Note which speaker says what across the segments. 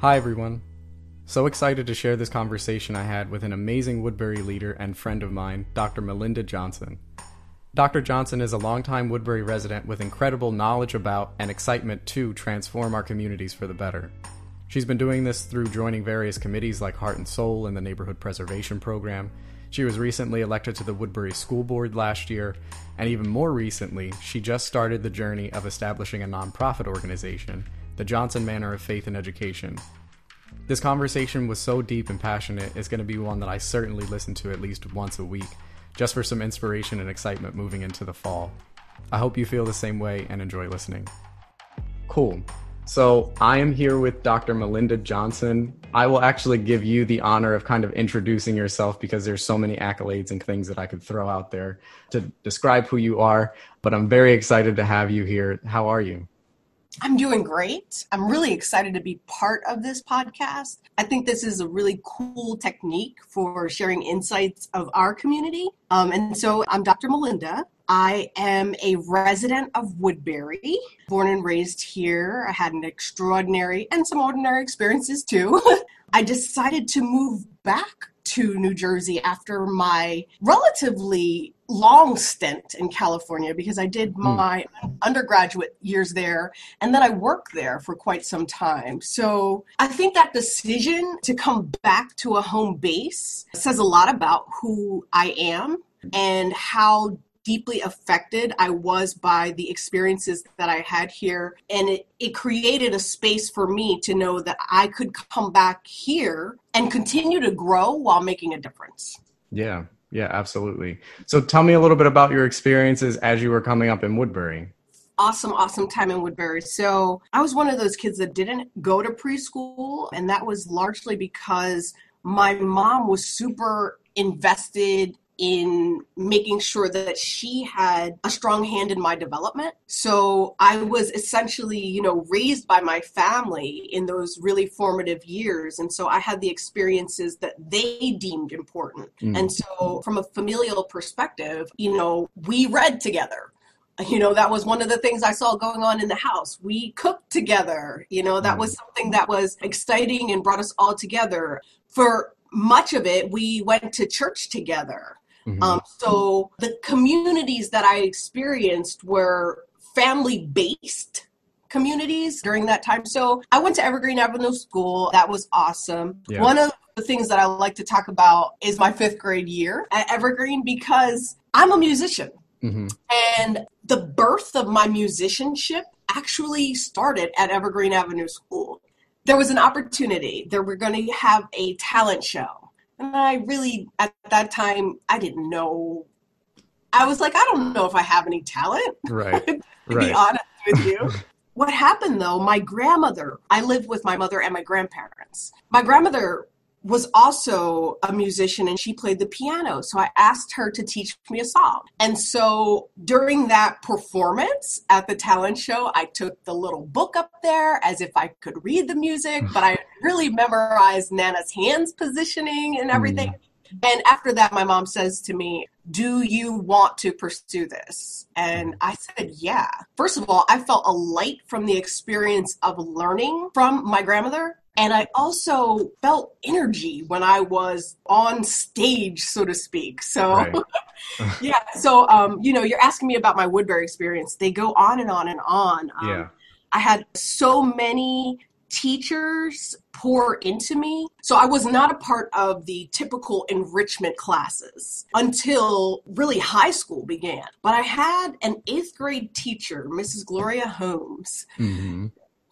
Speaker 1: Hi, everyone. So excited to share this conversation I had with an amazing Woodbury leader and friend of mine, Dr. Melinda Johnson. Dr. Johnson is a longtime Woodbury resident with incredible knowledge about and excitement to transform our communities for the better. She's been doing this through joining various committees like Heart and Soul and the Neighborhood Preservation Program. She was recently elected to the Woodbury School Board last year, and even more recently, she just started the journey of establishing a nonprofit organization, the Johnson Manor of Faith and Education. This conversation was so deep and passionate, it's going to be one that I certainly listen to at least once a week, just for some inspiration and excitement moving into the fall. I hope you feel the same way and enjoy listening. Cool. So I am here with Dr. Melinda Johnson. I will actually give you the honor of kind of introducing yourself because there's so many accolades and things that I could throw out there to describe who you are, but I'm very excited to have you here. How are you?
Speaker 2: I'm doing great. I'm really excited to be part of this podcast. I think this is a really cool technique for sharing insights of our community. Um, and so I'm Dr. Melinda. I am a resident of Woodbury, born and raised here. I had an extraordinary and some ordinary experiences too. I decided to move back to New Jersey after my relatively long stint in California because I did hmm. my mm. undergraduate years there and then I worked there for quite some time. So I think that decision to come back to a home base says a lot about who I am and how deeply affected I was by the experiences that I had here. And it, it created a space for me to know that I could come back here and continue to grow while making a difference.
Speaker 1: Yeah, yeah, absolutely. So tell me a little bit about your experiences as you were coming up in Woodbury
Speaker 2: awesome, awesome time in Woodbury. So I was one of those kids that didn't go to preschool, and that was largely because my mom was super invested in making sure that she had a strong hand in my development. So I was essentially, you know, raised by my family in those really formative years. And so I had the experiences that they deemed important. Mm. And so from a familial perspective, you know, we read together you know that was one of the things i saw going on in the house we cooked together you know that was mm. something that was exciting and brought us all together for much of it we went to church together Mm-hmm. Um, so the communities that I experienced were family based communities during that time. So I went to Evergreen Avenue School. That was awesome. Yeah. One of the things that I like to talk about is my fifth grade year at Evergreen because I'm a musician. Mm-hmm. And the birth of my musicianship actually started at Evergreen Avenue School. There was an opportunity. There were going to have a talent show and I really, at that time, I didn't know. I was like, I don't know if I have any talent.
Speaker 1: Right.
Speaker 2: to
Speaker 1: right.
Speaker 2: be honest with you. what happened though, my grandmother, I lived with my mother and my grandparents. My grandmother was also a musician and she played the piano. So I asked her to teach me a song. And so during that performance at the talent show, I took the little book up there as if I could read the music, but I really memorized Nana's hands positioning and everything. Mm. And after that, my mom says to me, Do you want to pursue this? And I said, Yeah. First of all, I felt a light from the experience of learning from my grandmother and I also felt energy when I was on stage, so to speak. So, right. yeah. So, um, you know, you're asking me about my Woodbury experience. They go on and on and on.
Speaker 1: Um, yeah.
Speaker 2: I had so many teachers pour into me. So I was not a part of the typical enrichment classes until really high school began. But I had an eighth grade teacher, Mrs. Gloria Holmes, mm-hmm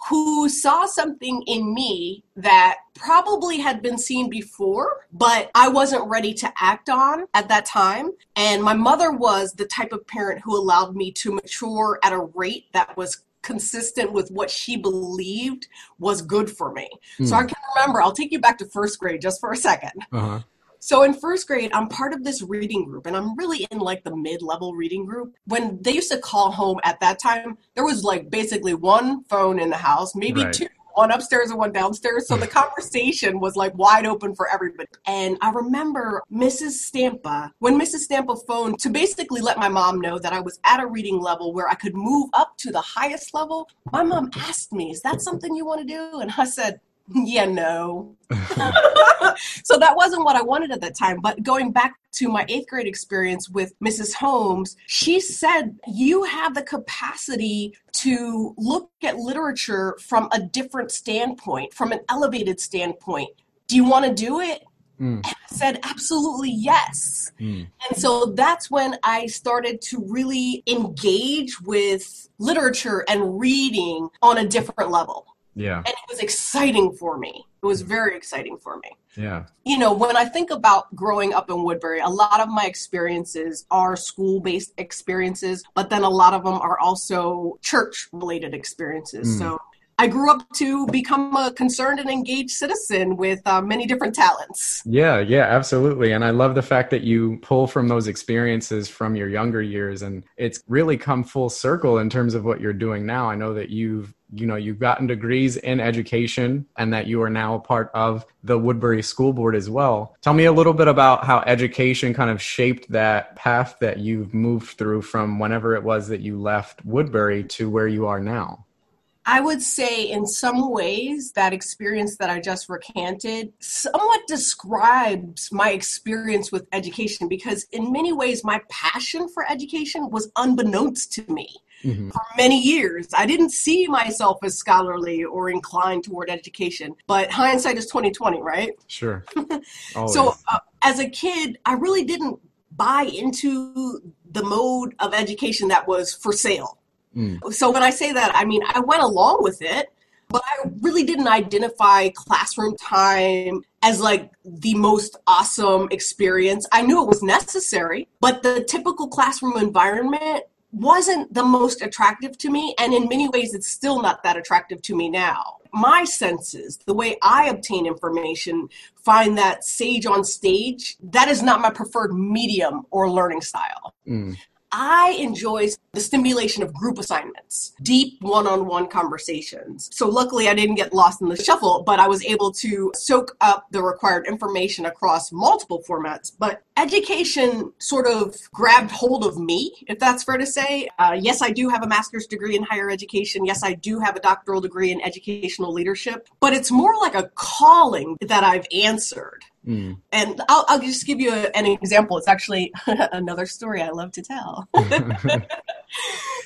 Speaker 2: who saw something in me that probably had been seen before, but I wasn't ready to act on at that time. And my mother was the type of parent who allowed me to mature at a rate that was consistent with what she believed was good for me. Mm. So hmm. I can remember, I'll take you back to first grade just for a 2nd uh-huh. So in first grade, I'm part of this reading group, and I'm really in like the mid level reading group. When they used to call home at that time, there was like basically one phone in the house, maybe right. two one upstairs and one downstairs. So the conversation was like wide open for everybody. And I remember Mrs. Stampa, when Mrs. Stampa phoned to basically let my mom know that I was at a reading level where I could move up to the highest level, my mom asked me, Is that something you want to do? And I said, yeah, no. so that wasn't what I wanted at that time. But going back to my eighth grade experience with Mrs. Holmes, she said, You have the capacity to look at literature from a different standpoint, from an elevated standpoint. Do you want to do it? Mm. And I said, absolutely yes. Mm. And so that's when I started to really engage with literature and reading on a different level.
Speaker 1: Yeah.
Speaker 2: And it was exciting for me. It was very exciting for me.
Speaker 1: Yeah.
Speaker 2: You know, when I think about growing up in Woodbury, a lot of my experiences are school based experiences, but then a lot of them are also church related experiences. Mm. So I grew up to become a concerned and engaged citizen with uh, many different talents.
Speaker 1: Yeah, yeah, absolutely. And I love the fact that you pull from those experiences from your younger years and it's really come full circle in terms of what you're doing now. I know that you've you know you've gotten degrees in education and that you are now a part of the woodbury school board as well tell me a little bit about how education kind of shaped that path that you've moved through from whenever it was that you left woodbury to where you are now
Speaker 2: I would say, in some ways, that experience that I just recanted somewhat describes my experience with education because, in many ways, my passion for education was unbeknownst to me. Mm-hmm. For many years, I didn't see myself as scholarly or inclined toward education. But hindsight is twenty twenty, right?
Speaker 1: Sure.
Speaker 2: so, uh, as a kid, I really didn't buy into the mode of education that was for sale Mm. So when I say that, I mean, I went along with it, but I really didn't identify classroom time as like the most awesome experience. I knew it was necessary, but the typical classroom environment wasn't the most attractive to me. And in many ways, it's still not that attractive to me now. My senses, the way I obtain information, find that sage on stage, that is not my preferred medium or learning style. Mm. I enjoy the stimulation of group assignments, deep one on one conversations. So, luckily, I didn't get lost in the shuffle, but I was able to soak up the required information across multiple formats. But education sort of grabbed hold of me, if that's fair to say. Uh, yes, I do have a master's degree in higher education. Yes, I do have a doctoral degree in educational leadership, but it's more like a calling that I've answered. Mm. And I'll, I'll, just give you a, an example. It's actually another story I love to tell.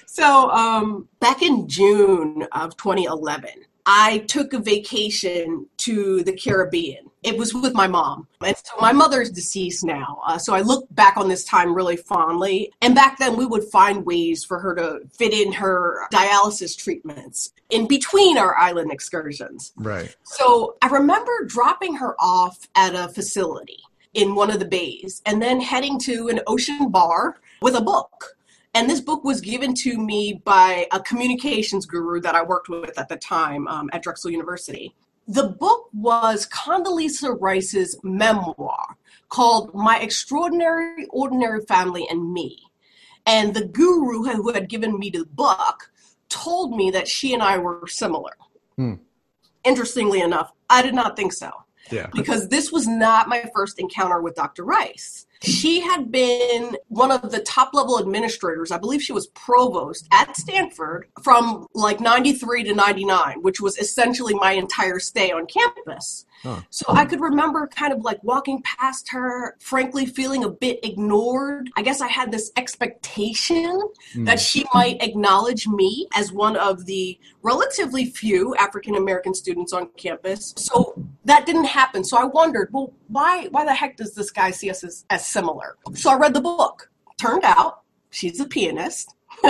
Speaker 2: so, um, back in June of 2011, I took a vacation to the Caribbean it was with my mom. And so my mother's deceased now. Uh, so I look back on this time really fondly. And back then, we would find ways for her to fit in her dialysis treatments in between our island excursions.
Speaker 1: Right.
Speaker 2: So I remember dropping her off at a facility in one of the bays and then heading to an ocean bar with a book. And this book was given to me by a communications guru that I worked with at the time um, at Drexel University. The book was Condoleezza Rice's memoir called My Extraordinary Ordinary Family and Me. And the guru who had given me the book told me that she and I were similar. Hmm. Interestingly enough, I did not think so.
Speaker 1: Yeah.
Speaker 2: Because this was not my first encounter with Dr. Rice. She had been one of the top level administrators. I believe she was provost at Stanford from like 93 to 99, which was essentially my entire stay on campus. Huh. So I could remember kind of like walking past her, frankly feeling a bit ignored. I guess I had this expectation mm. that she might acknowledge me as one of the relatively few African American students on campus. So that didn't happen. So I wondered, well, why why the heck does this guy see us as, as similar? So I read the book. Turned out she's a pianist.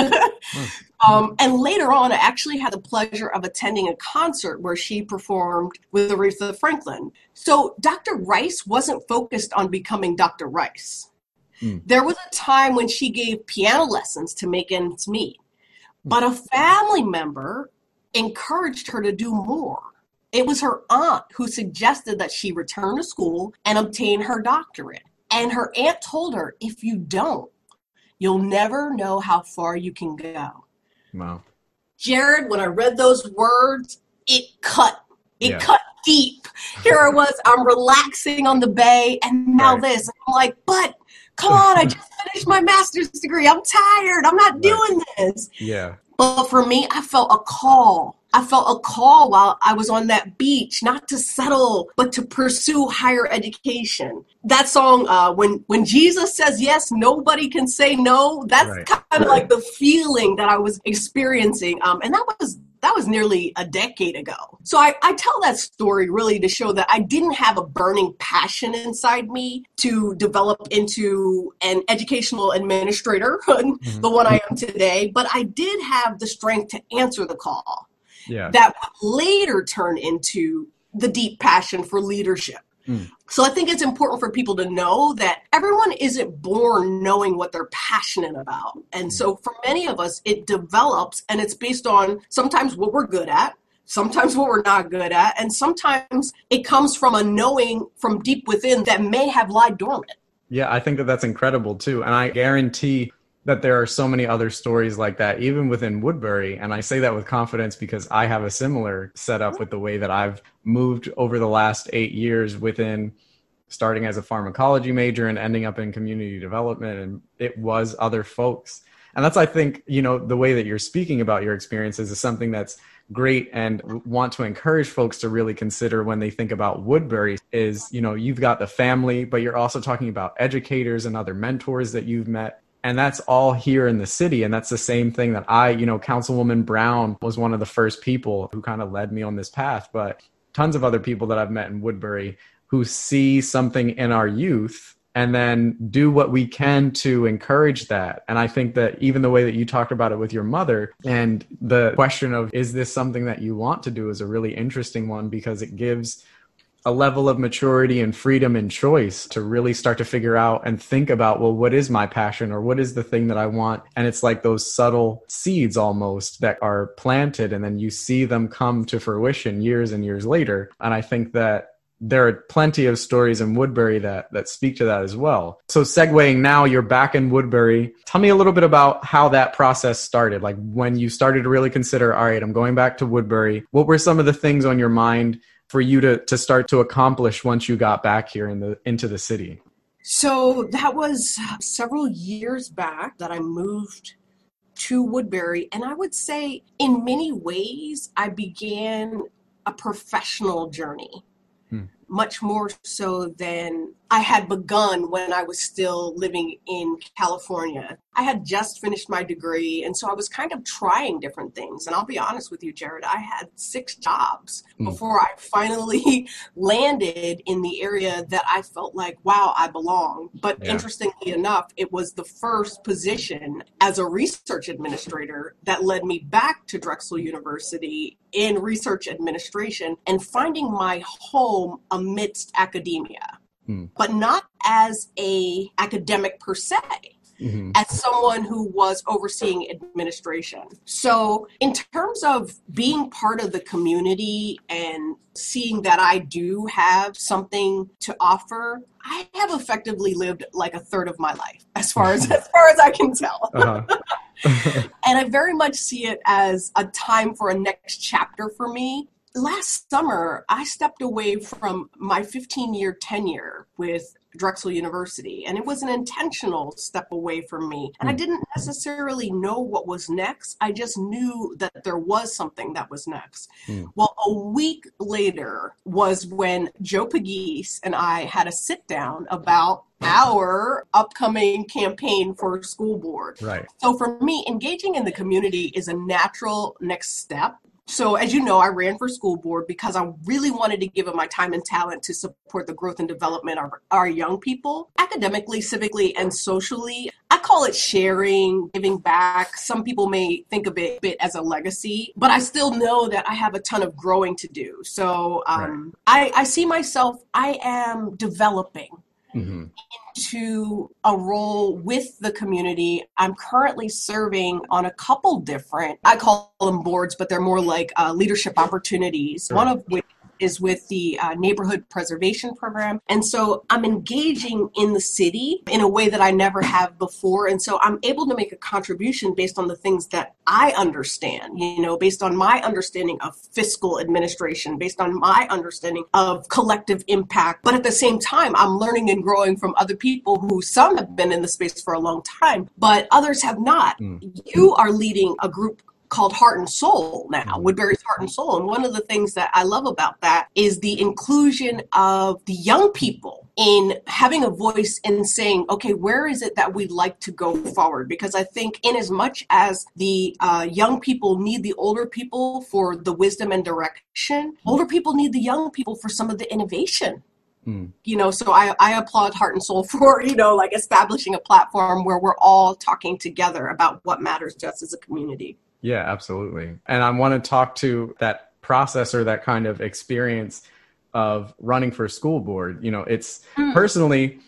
Speaker 2: um, and later on, I actually had the pleasure of attending a concert where she performed with Aretha Franklin. So Dr. Rice wasn't focused on becoming Dr. Rice. Mm. There was a time when she gave piano lessons to make ends meet, but a family member encouraged her to do more. It was her aunt who suggested that she return to school and obtain her doctorate. And her aunt told her, if you don't, you'll never know how far you can go.
Speaker 1: Wow.
Speaker 2: Jared, when I read those words, it cut. It yeah. cut deep. Here I was, I'm relaxing on the bay, and now right. this. I'm like, but come on, I just finished my master's degree. I'm tired. I'm not right. doing this.
Speaker 1: Yeah.
Speaker 2: But for me, I felt a call I felt a call while I was on that beach, not to settle, but to pursue higher education. That song, uh, when when Jesus says yes, nobody can say no. That's right. kind of like the feeling that I was experiencing, um, and that was that was nearly a decade ago. So I, I, tell that story really to show that I didn't have a burning passion inside me to develop into an educational administrator, mm-hmm. the one I am today, but I did have the strength to answer the call. Yeah. That later turn into the deep passion for leadership. Mm. So I think it's important for people to know that everyone isn't born knowing what they're passionate about. And so for many of us, it develops and it's based on sometimes what we're good at, sometimes what we're not good at, and sometimes it comes from a knowing from deep within that may have lied dormant.
Speaker 1: Yeah, I think that that's incredible too. And I guarantee that there are so many other stories like that, even within Woodbury. And I say that with confidence because I have a similar setup with the way that I've moved over the last eight years within starting as a pharmacology major and ending up in community development. And it was other folks. And that's, I think, you know, the way that you're speaking about your experiences is something that's great and want to encourage folks to really consider when they think about Woodbury is, you know, you've got the family, but you're also talking about educators and other mentors that you've met and that's all here in the city. And that's the same thing that i you know councilwoman brown was one of the first people who kind of led me on this path. But tons of other people that i've met in woodbury who see something in our youth and then do what we can to encourage that. And i think that even the way that you talked about it with your mother and the question of is this something that you want to do is a really interesting one because it gives a level of maturity and freedom and choice to really start to figure out and think about well what is my passion or what is the thing that i want and it's like those subtle seeds almost that are planted and then you see them come to fruition years and years later and i think that there are plenty of stories in Woodbury that that speak to that as well. So segueing now, you're back in Woodbury. Tell me a little bit about how that process started. Like when you started to really consider, all right, I'm going back to Woodbury. What were some of the things on your mind for you to to start to accomplish once you got back here in the into the city?
Speaker 2: So that was several years back that I moved to Woodbury and I would say in many ways I began a professional journey hmm. much more so than I had begun when I was still living in California. I had just finished my degree, and so I was kind of trying different things. And I'll be honest with you, Jared, I had six jobs mm. before I finally landed in the area that I felt like, wow, I belong. But yeah. interestingly enough, it was the first position as a research administrator that led me back to Drexel University in research administration and finding my home amidst academia, mm. but not as a academic per se. Mm-hmm. as someone who was overseeing administration. So, in terms of being part of the community and seeing that I do have something to offer, I have effectively lived like a third of my life, as far as as far as I can tell. Uh-huh. and I very much see it as a time for a next chapter for me last summer, I stepped away from my 15 year tenure with Drexel University, and it was an intentional step away from me. And I hmm. didn't necessarily know what was next. I just knew that there was something that was next. Mm. Well, a week later was when Joe Pegues and I had a sit down about our upcoming campaign for school board.
Speaker 1: Right.
Speaker 2: So for me, engaging in the community is a natural next step. So, as you know, I ran for school board because I really wanted to give of my time and talent to support the growth and development of our young people, academically, civically, and socially. I call it sharing, giving back. Some people may think of it, bit as a legacy, but I still know that I have a ton of growing to do. So, um, right. I, I see myself, I am developing mm-hmm. into a role with the community. I'm currently serving on a couple different, I call them boards, but they're more like uh, leadership opportunities. Sure. One of which is with the uh, neighborhood preservation program. And so I'm engaging in the city in a way that I never have before. And so I'm able to make a contribution based on the things that I understand, you know, based on my understanding of fiscal administration, based on my understanding of collective impact. But at the same time, I'm learning and growing from other people who some have been in the space for a long time, but others have not. Mm. You are leading a group called Heart and Soul now, mm-hmm. Woodbury's Heart and Soul. And one of the things that I love about that is the inclusion of the young people in having a voice in saying, okay, where is it that we'd like to go forward? Because I think, in as much as the uh, young people need the older people for the wisdom and direction, older people need the young people for some of the innovation. Mm. You know, so I, I applaud Heart and Soul for, you know, like establishing a platform where we're all talking together about what matters to us as a community.
Speaker 1: Yeah, absolutely. And I want to talk to that process or that kind of experience of running for school board. You know, it's mm. personally,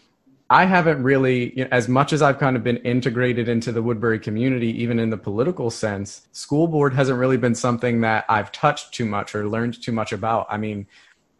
Speaker 1: I haven't really, you know, as much as I've kind of been integrated into the Woodbury community, even in the political sense, school board hasn't really been something that I've touched too much or learned too much about. I mean,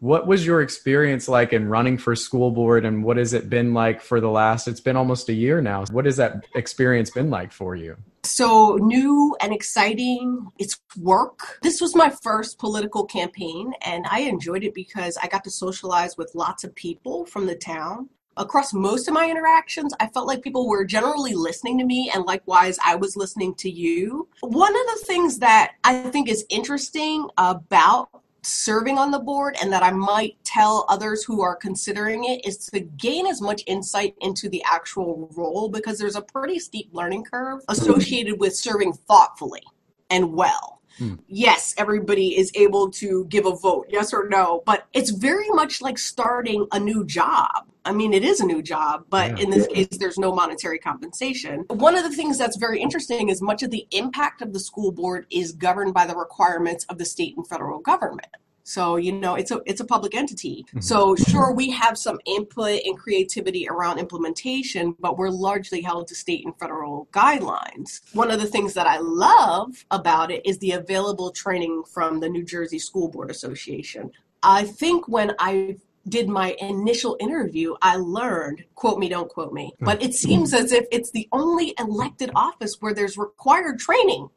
Speaker 1: what was your experience like in running for school board and what has it been like for the last it's been almost a year now what has that experience been like for you
Speaker 2: so new and exciting it's work this was my first political campaign and i enjoyed it because i got to socialize with lots of people from the town across most of my interactions, I felt like people were generally listening to me, and likewise, I was listening to you. One of the things that I think is interesting about serving on the board and that I might tell others who are considering it is to gain as much insight into the actual role because there's a pretty steep learning curve associated with serving thoughtfully and well. Hmm. Yes, everybody is able to give a vote, yes or no, but it's very much like starting a new job. I mean, it is a new job, but yeah. in this case, there's no monetary compensation. One of the things that's very interesting is much of the impact of the school board is governed by the requirements of the state and federal government. So, you know, it's a it's a public entity. Mm-hmm. So, sure we have some input and creativity around implementation, but we're largely held to state and federal guidelines. One of the things that I love about it is the available training from the New Jersey School Board Association. I think when I did my initial interview, I learned, quote me, don't quote me, but it mm-hmm. seems as if it's the only elected office where there's required training.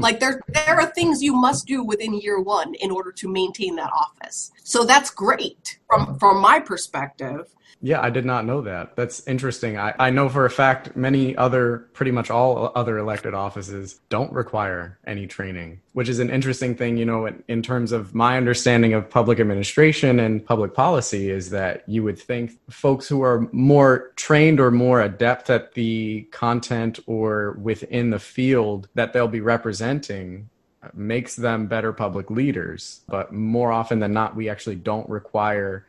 Speaker 2: Like there there are things you must do within year 1 in order to maintain that office. So that's great from uh-huh. from my perspective.
Speaker 1: Yeah, I did not know that. That's interesting. I, I know for a fact many other, pretty much all other elected offices don't require any training, which is an interesting thing, you know, in, in terms of my understanding of public administration and public policy is that you would think folks who are more trained or more adept at the content or within the field that they'll be representing makes them better public leaders. But more often than not, we actually don't require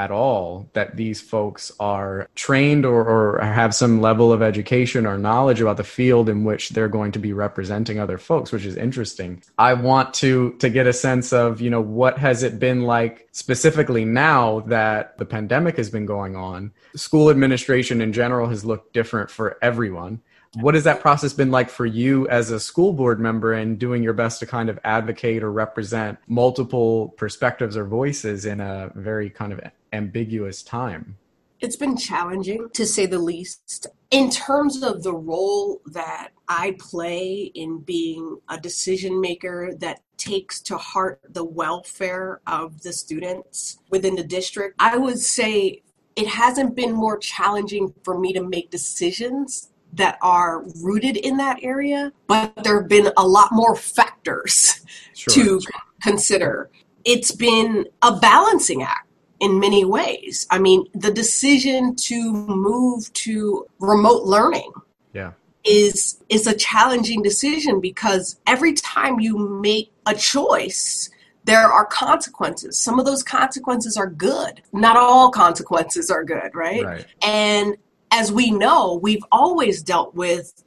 Speaker 1: at all that these folks are trained or, or, have some level of education or knowledge about the field in which they're going to be representing other folks which is interesting. I want to to get a sense of you know what has it been like specifically now that the pandemic has been going on. School administration in general has looked different for everyone what has that process been like for you as a school board member and doing your best to kind of advocate or represent multiple perspectives or voices in a very kind of ambiguous time?
Speaker 2: It's been challenging to say the least. In terms of the role that I play in being a decision maker that takes to heart the welfare of the students within the district, I would say it hasn't been more challenging for me to make decisions that are rooted in that area, but there have been a lot more factors sure, to sure. consider. It's been a balancing act in many ways. I mean, the decision to move to remote learning.
Speaker 1: Yeah.
Speaker 2: Is is a challenging decision because every time you make a choice, there are consequences. Some of those consequences are good. Not all consequences are good, right? right. And as we know, we've always dealt with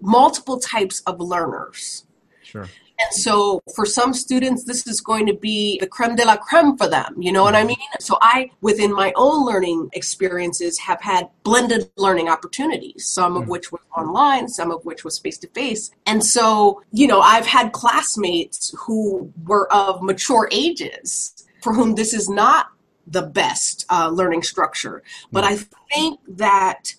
Speaker 2: multiple types of learners.
Speaker 1: Sure.
Speaker 2: And so for some students, this is going to be the creme de la creme for them. You know what I mm-hmm. mean? So I, within my own learning experiences, have had blended learning opportunities, some of mm-hmm. which was online, some of which was face to face. And so, you know, I've had classmates who were of mature ages for whom this is not the best uh, learning structure. But I think that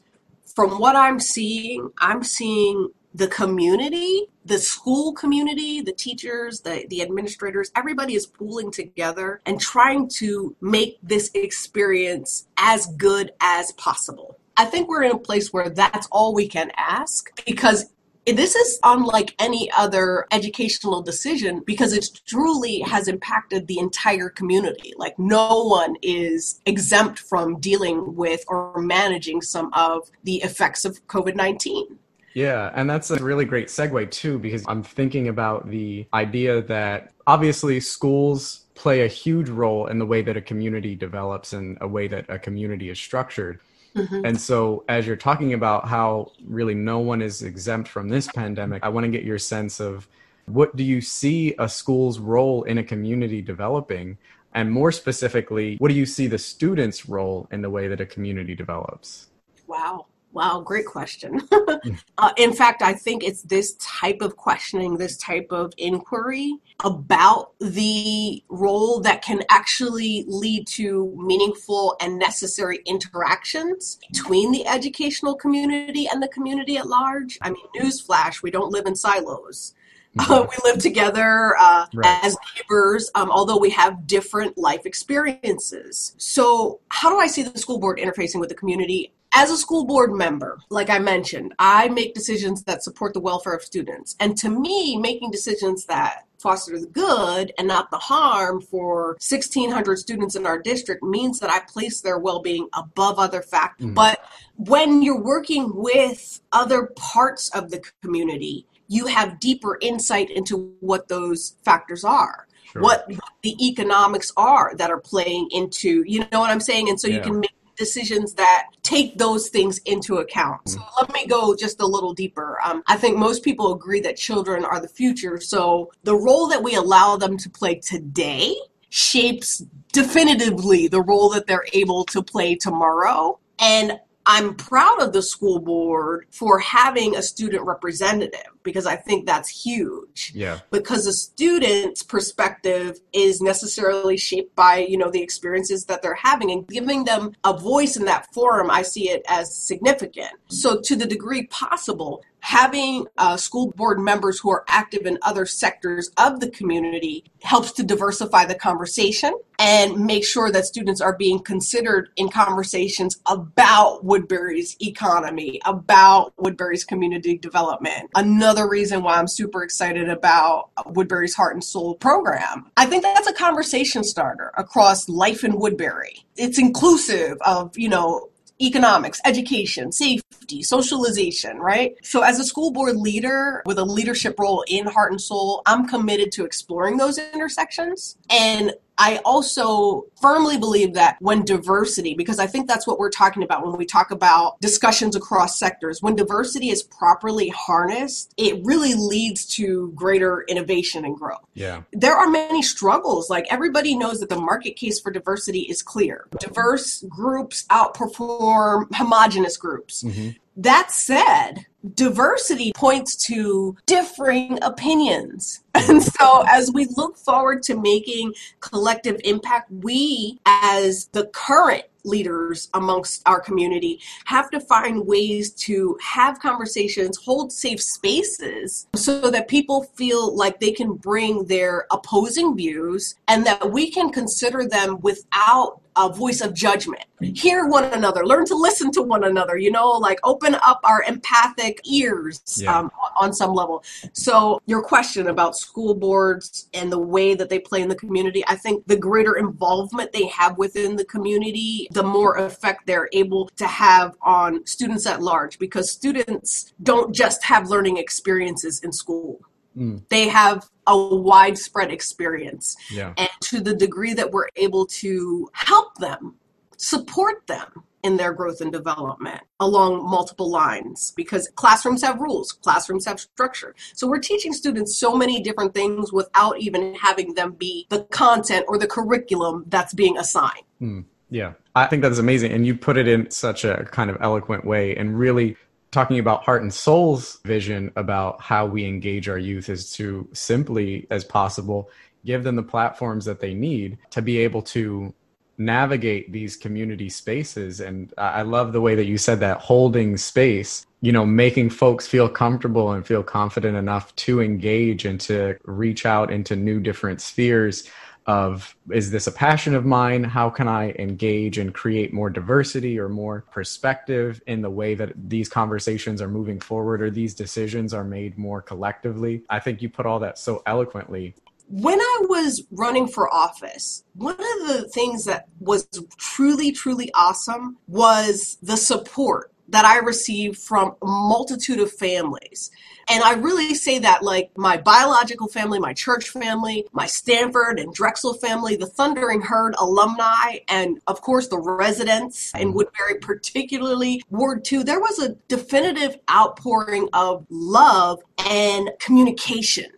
Speaker 2: from what I'm seeing, I'm seeing the community, the school community, the teachers, the, the administrators, everybody is pooling together and trying to make this experience as good as possible. I think we're in a place where that's all we can ask because this is unlike any other educational decision because it truly has impacted the entire community. Like, no one is exempt from dealing with or managing some of the effects of COVID 19.
Speaker 1: Yeah, and that's a really great segue too, because I'm thinking about the idea that obviously schools play a huge role in the way that a community develops and a way that a community is structured. Mm-hmm. And so, as you're talking about how really no one is exempt from this pandemic, I want to get your sense of what do you see a school's role in a community developing? And more specifically, what do you see the students' role in the way that a community develops?
Speaker 2: Wow. Wow, great question. uh, in fact, I think it's this type of questioning, this type of inquiry about the role that can actually lead to meaningful and necessary interactions between the educational community and the community at large. I mean, newsflash, we don't live in silos. Uh, we live together uh, right. as neighbors, um, although we have different life experiences. So, how do I see the school board interfacing with the community? As a school board member, like I mentioned, I make decisions that support the welfare of students. And to me, making decisions that foster the good and not the harm for 1600 students in our district means that I place their well-being above other factors. Mm. But when you're working with other parts of the community, you have deeper insight into what those factors are. Sure. What the economics are that are playing into, you know what I'm saying? And so yeah. you can make decisions that take those things into account. So let me go just a little deeper. Um, I think most people agree that children are the future. So the role that we allow them to play today shapes definitively the role that they're able to play tomorrow. And I'm proud of the school board for having a student representative because I think that's huge.
Speaker 1: Yeah.
Speaker 2: Because a student's perspective is necessarily shaped by, you know, the experiences that they're having and giving them a voice in that forum, I see it as significant. So to the degree possible, having uh, school board members who are active in other sectors of the community helps to diversify the conversation and make sure that students are being considered in conversations about Woodbury's economy, about Woodbury's community development. Another reason why I'm super excited about Woodbury's Heart and Soul program. I think that's a conversation starter across life in Woodbury. It's inclusive of, you know, economics, education, safety, socialization, right? So, as a school board leader with a leadership role in Heart and Soul, I'm committed to exploring those intersections and I also firmly believe that when diversity, because I think that's what we're talking about when we talk about discussions across sectors, when diversity is properly harnessed, it really leads to greater innovation and growth.
Speaker 1: Yeah.
Speaker 2: There are many struggles. Like everybody knows that the market case for diversity is clear. Diverse groups outperform homogenous groups. Mm-hmm. That said, diversity points to differing opinions. And so, as we look forward to making collective impact, we, as the current leaders amongst our community have to find ways to have conversations, hold safe spaces so that people feel like they can bring their opposing views and that we can consider them without a voice of judgment. Hear one another, learn to listen to one another, you know, like open up our empathic ears yeah. um, on some level. So, your question about school boards and the way that they play in the community, I think the greater involvement they have within the community, the more effect they're able to have on students at large because students don't just have learning experiences in school. Mm. They have a widespread experience.
Speaker 1: Yeah.
Speaker 2: And to the degree that we're able to help them, support them in their growth and development along multiple lines because classrooms have rules, classrooms have structure. So we're teaching students so many different things without even having them be the content or the curriculum that's being assigned.
Speaker 1: Mm. Yeah, I think that's amazing. And you put it in such a kind of eloquent way and really talking about heart and soul's vision about how we engage our youth is to simply as possible give them the platforms that they need to be able to navigate these community spaces. And i love the way that you said that holding space you know making folks feel comfortable and feel confident enough to engage and to reach out into new different spheres of is this a passion of mine? How can I engage and create more diversity or more perspective in the way that these conversations are moving forward or these decisions are made more collectively? I think you put all that so eloquently
Speaker 2: when I was running for office, one of the things that was truly, truly awesome was the support that I received from a multitude of families. And I really say that like my biological family, my church family, my Stanford and Drexel family, the Thundering Herd alumni, and of course the residents in mm-hmm. Woodbury, particularly Ward 2, there was a definitive outpouring of love and communication.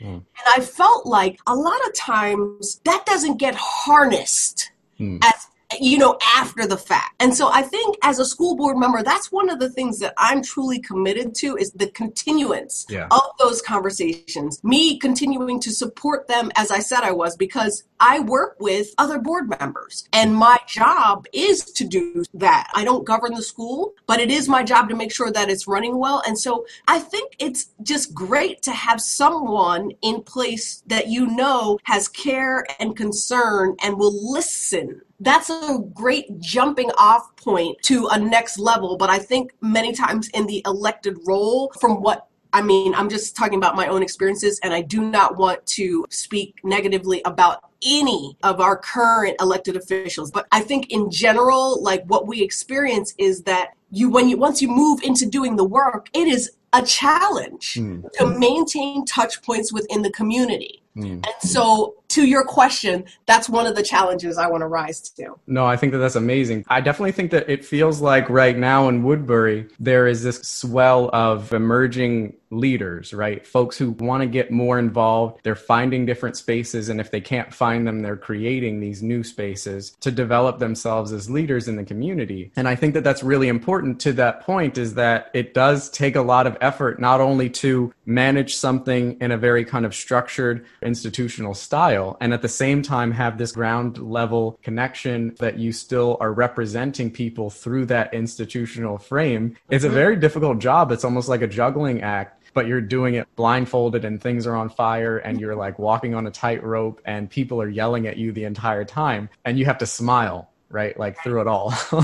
Speaker 2: Mm. And I felt like a lot of times that doesn't get harnessed mm. as you know, after the fact. And so I think as a school board member, that's one of the things that I'm truly committed to is the continuance yeah. of those conversations. Me continuing to support them as I said I was, because I work with other board members and my job is to do that. I don't govern the school, but it is my job to make sure that it's running well. And so I think it's just great to have someone in place that you know has care and concern and will listen that's a great jumping off point to a next level. But I think many times in the elected role, from what I mean, I'm just talking about my own experiences, and I do not want to speak negatively about any of our current elected officials. But I think in general, like what we experience is that you, when you, once you move into doing the work, it is a challenge mm. to maintain touch points within the community. Mm. And so, to your question, that's one of the challenges I want to rise to.
Speaker 1: No, I think that that's amazing. I definitely think that it feels like right now in Woodbury, there is this swell of emerging leaders, right? Folks who want to get more involved. They're finding different spaces. And if they can't find them, they're creating these new spaces to develop themselves as leaders in the community. And I think that that's really important to that point is that it does take a lot of effort, not only to manage something in a very kind of structured, institutional style and at the same time have this ground level connection that you still are representing people through that institutional frame it's a mm-hmm. very difficult job it's almost like a juggling act but you're doing it blindfolded and things are on fire and you're like walking on a tightrope and people are yelling at you the entire time and you have to smile right? Like through it all.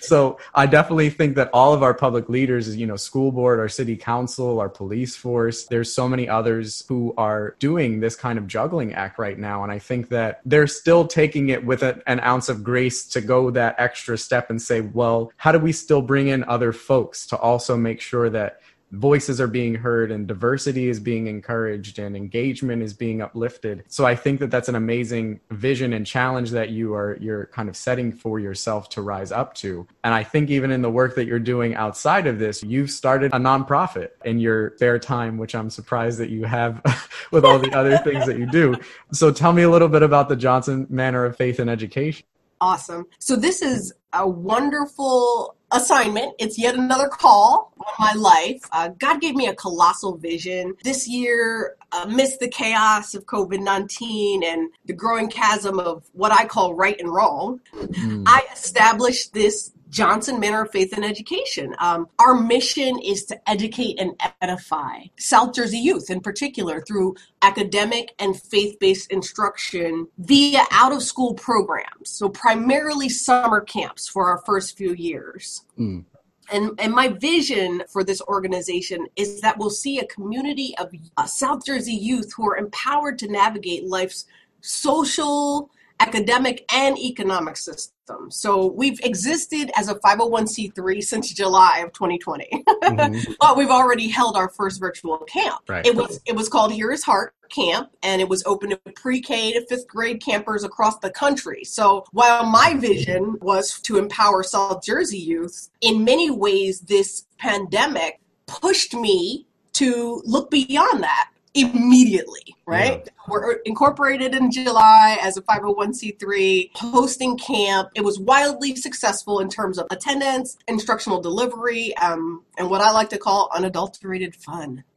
Speaker 1: So i definitely think that all of our public leaders you know school board our city council our police force. There's so many others who are doing this kind of juggling act right now. And i think that they're still taking it with a, an ounce of grace to go that extra step and say well how do we still bring in other folks to also make sure that voices are being heard and diversity is being encouraged and engagement is being uplifted. So i think that that's an amazing vision and challenge that you are you're kind of setting for yourself to rise up to. And i think even in the work that you're doing outside of this you've started a nonprofit in your spare time which i'm surprised that you have with all the other things that you do. So tell me a little bit about the johnson manor of faith and education.
Speaker 2: Awesome. So this is a wonderful assignment. It's yet another call on my life. Uh, God gave me a colossal vision. This year, amidst the chaos of COVID 19 and the growing chasm of what I call right and wrong, mm. I established this Johnson Manor of Faith and Education. Um, our mission is to educate and edify South Jersey youth in particular through academic and faith based instruction via out of school programs. So, primarily summer camps for our first few years. Mm. And, and my vision for this organization is that we'll see a community of uh, South Jersey youth who are empowered to navigate life's social, academic, and economic system. So we've existed as a 501c3 since July of 2020, mm-hmm. but we've already held our first virtual camp. Right. It was it was called Here Is Heart Camp, and it was open to pre-K to fifth grade campers across the country. So while my vision was to empower South Jersey youth, in many ways this pandemic pushed me to look beyond that immediately, right? Yeah. We're incorporated in July as a 501c3, hosting camp. It was wildly successful in terms of attendance, instructional delivery, um, and what I like to call unadulterated fun.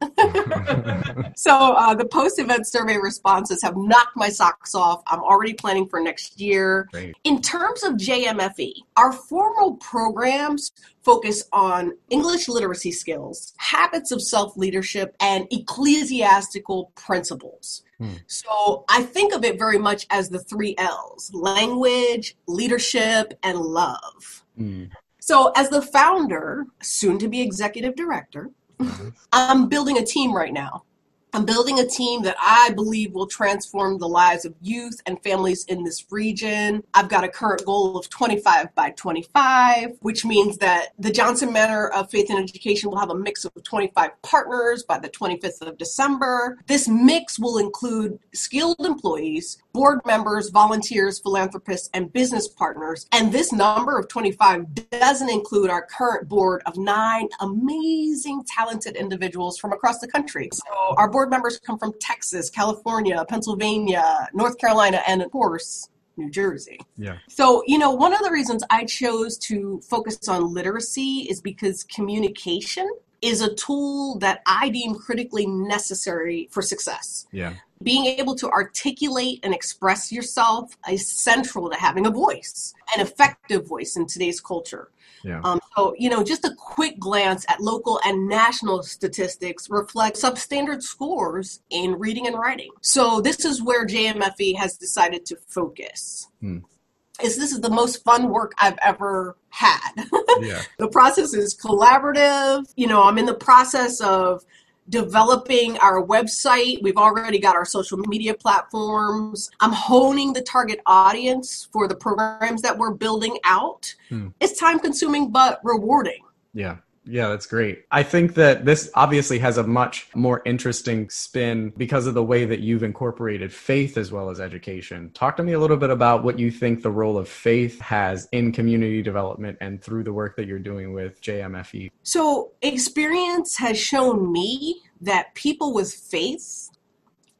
Speaker 2: so uh, the post event survey responses have knocked my socks off. I'm already planning for next year. Great. In terms of JMFE, our formal programs focus on English literacy skills, habits of self leadership, and ecclesiastical principles. Hmm. So I think of it very much as the three L's language, leadership, and love. Hmm. So, as the founder, soon to be executive director, mm-hmm. I'm building a team right now I'm building a team that I believe will transform the lives of youth and families in this region. I've got a current goal of 25 by 25, which means that the Johnson Manor of Faith and Education will have a mix of 25 partners by the 25th of December. This mix will include skilled employees, board members, volunteers, philanthropists, and business partners. And this number of 25 doesn't include our current board of nine amazing, talented individuals from across the country. So our board members come from Texas, California, Pennsylvania, North Carolina, and of course, New Jersey.
Speaker 1: Yeah.
Speaker 2: So, you know, one of the reasons I chose to focus on literacy is because communication is a tool that I deem critically necessary for success.
Speaker 1: Yeah.
Speaker 2: Being able to articulate and express yourself is central to having a voice, an effective voice in today's culture.
Speaker 1: Yeah.
Speaker 2: Um, so, you know, just a quick glance at local and national statistics reflect substandard scores in reading and writing. So, this is where JMFE has decided to focus. Hmm is this is the most fun work I've ever had.
Speaker 1: Yeah.
Speaker 2: the process is collaborative. You know, I'm in the process of developing our website. We've already got our social media platforms. I'm honing the target audience for the programs that we're building out. Hmm. It's time consuming but rewarding.
Speaker 1: Yeah. Yeah, that's great. I think that this obviously has a much more interesting spin because of the way that you've incorporated faith as well as education. Talk to me a little bit about what you think the role of faith has in community development and through the work that you're doing with JMFE.
Speaker 2: So, experience has shown me that people with faith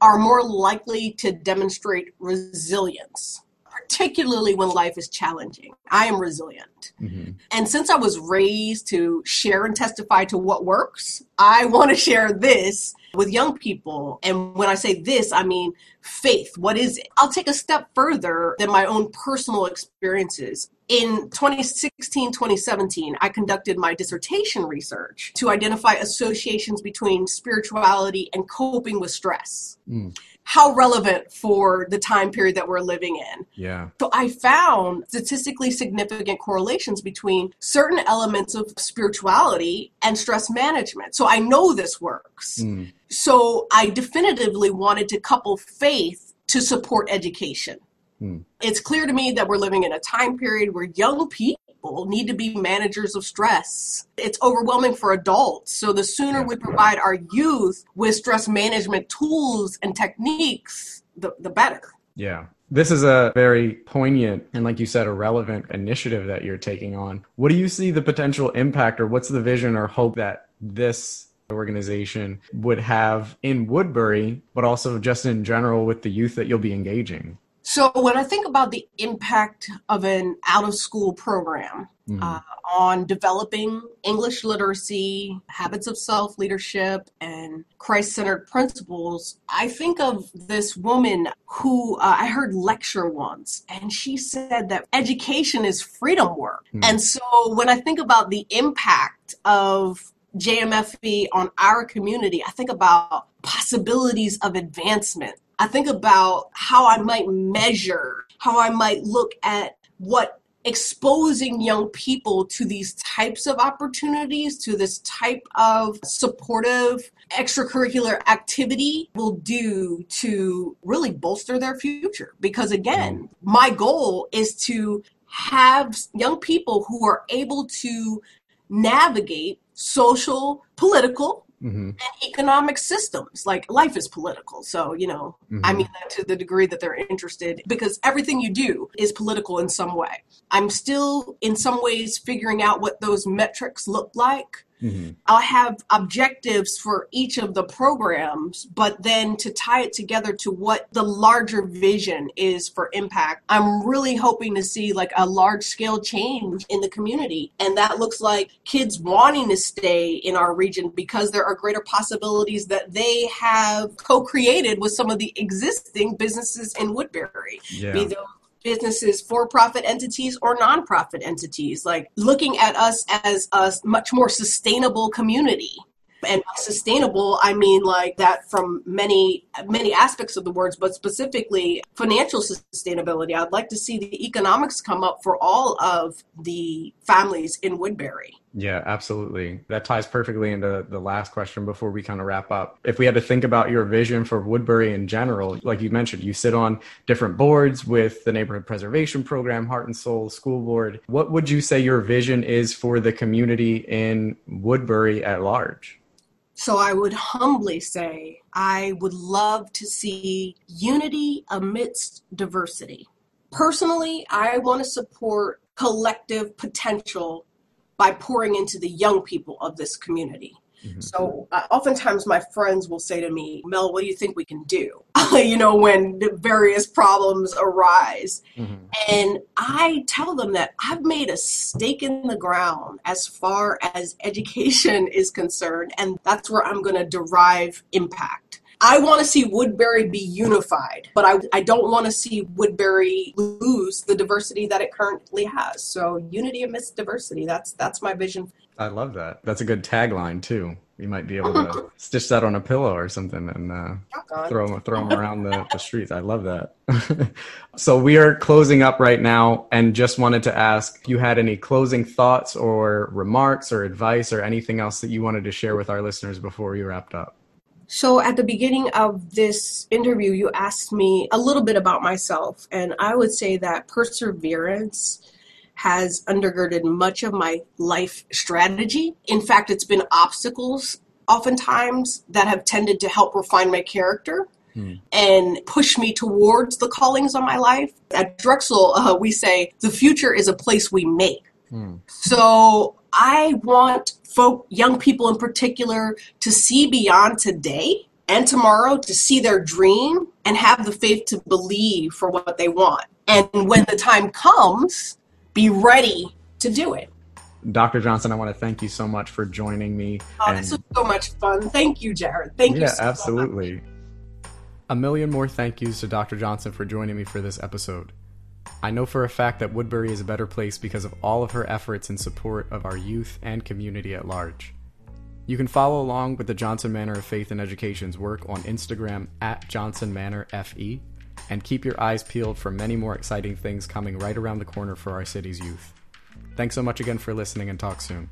Speaker 2: are more likely to demonstrate resilience particularly when life is challenging. I am resilient. Mm-hmm. And since I was raised to share and testify to what works, I want to share this with young people. And when I say this, I mean faith. What is it? I'll take a step further than my own personal experiences. In 2016 2017, I conducted my dissertation research to identify associations between spirituality and coping with stress. Mm how relevant for the time period that we're living in.
Speaker 1: Yeah.
Speaker 2: So I found statistically significant correlations between certain elements of spirituality and stress management. So I know this works. Mm. So I definitively wanted to couple faith to support education. Mm. It's clear to me that we're living in a time period where young people people need to be managers of stress. It's overwhelming for adults. So the sooner we provide our youth with stress management tools and techniques, the, the better.
Speaker 1: Yeah. This is a very poignant and, like you said, a relevant initiative that you're taking on. What do you see the potential impact, or what's the vision or hope that this organization would have in Woodbury, but also just in general with the youth that you'll be engaging?
Speaker 2: So, when I think about the impact of an out of school program mm-hmm. uh, on developing English literacy, habits of self leadership, and Christ centered principles, I think of this woman who uh, I heard lecture once, and she said that education is freedom work. Mm-hmm. And so, when I think about the impact of JMFE on our community, I think about possibilities of advancement I think about how I might measure, how I might look at what exposing young people to these types of opportunities, to this type of supportive extracurricular activity will do to really bolster their future. Because again, mm-hmm. my goal is to have young people who are able to navigate social, political, mm-hmm. and economic systems. Like life is political. So, you know, mm-hmm. I mean that to the degree that they're interested because everything you do is political in some way. I'm still in some ways figuring out what those metrics look like. Mm-hmm. I'll have objectives for each of the programs, but then to tie it together to what the larger vision is for impact, I'm really hoping to see like a large scale change in the community. And that looks like kids wanting to stay in our region because there are greater possibilities that they have co created with some of the existing businesses in Woodbury.
Speaker 1: Yeah. Be those
Speaker 2: businesses, for profit entities or nonprofit entities, like looking at us as a much more sustainable community. And sustainable, I mean like that from many many aspects of the words, but specifically financial sustainability. I'd like to see the economics come up for all of the families in Woodbury.
Speaker 1: Yeah, absolutely. That ties perfectly into the last question before we kind of wrap up. If we had to think about your vision for Woodbury in general, like you mentioned, you sit on different boards with the Neighborhood Preservation Program, Heart and Soul School Board. What would you say your vision is for the community in Woodbury at large?
Speaker 2: So I would humbly say I would love to see unity amidst diversity. Personally, I want to support collective potential by pouring into the young people of this community. Mm-hmm. So, uh, oftentimes my friends will say to me, Mel, what do you think we can do? you know, when various problems arise. Mm-hmm. And I tell them that I've made a stake in the ground as far as education is concerned, and that's where I'm going to derive impact. I want to see Woodbury be unified, but I, I don't want to see Woodbury lose the diversity that it currently has. So unity amidst diversity, that's that's my vision.
Speaker 1: I love that. That's a good tagline too. You might be able to stitch that on a pillow or something and uh, throw them throw them around the, the streets. I love that. so we are closing up right now, and just wanted to ask if you had any closing thoughts or remarks or advice or anything else that you wanted to share with our listeners before we wrapped up.
Speaker 2: So, at the beginning of this interview, you asked me a little bit about myself, and I would say that perseverance has undergirded much of my life strategy. In fact, it's been obstacles oftentimes that have tended to help refine my character. Hmm. And push me towards the callings on my life. At Drexel, uh, we say the future is a place we make. Hmm. So I want folk, young people in particular, to see beyond today and tomorrow, to see their dream and have the faith to believe for what they want. And when the time comes, be ready to do it.
Speaker 1: Dr. Johnson, I want to thank you so much for joining me.
Speaker 2: Oh, and... this was so much fun. Thank you, Jared. Thank
Speaker 1: yeah,
Speaker 2: you.
Speaker 1: Yeah, absolutely. A million more thank yous to Dr. Johnson for joining me for this episode. I know for a fact that Woodbury is a better place because of all of her efforts in support of our youth and community at large. You can follow along with the Johnson Manor of Faith and Education's work on Instagram at Johnson Manor FE, and keep your eyes peeled for many more exciting things coming right around the corner for our city's youth. Thanks so much again for listening and talk soon.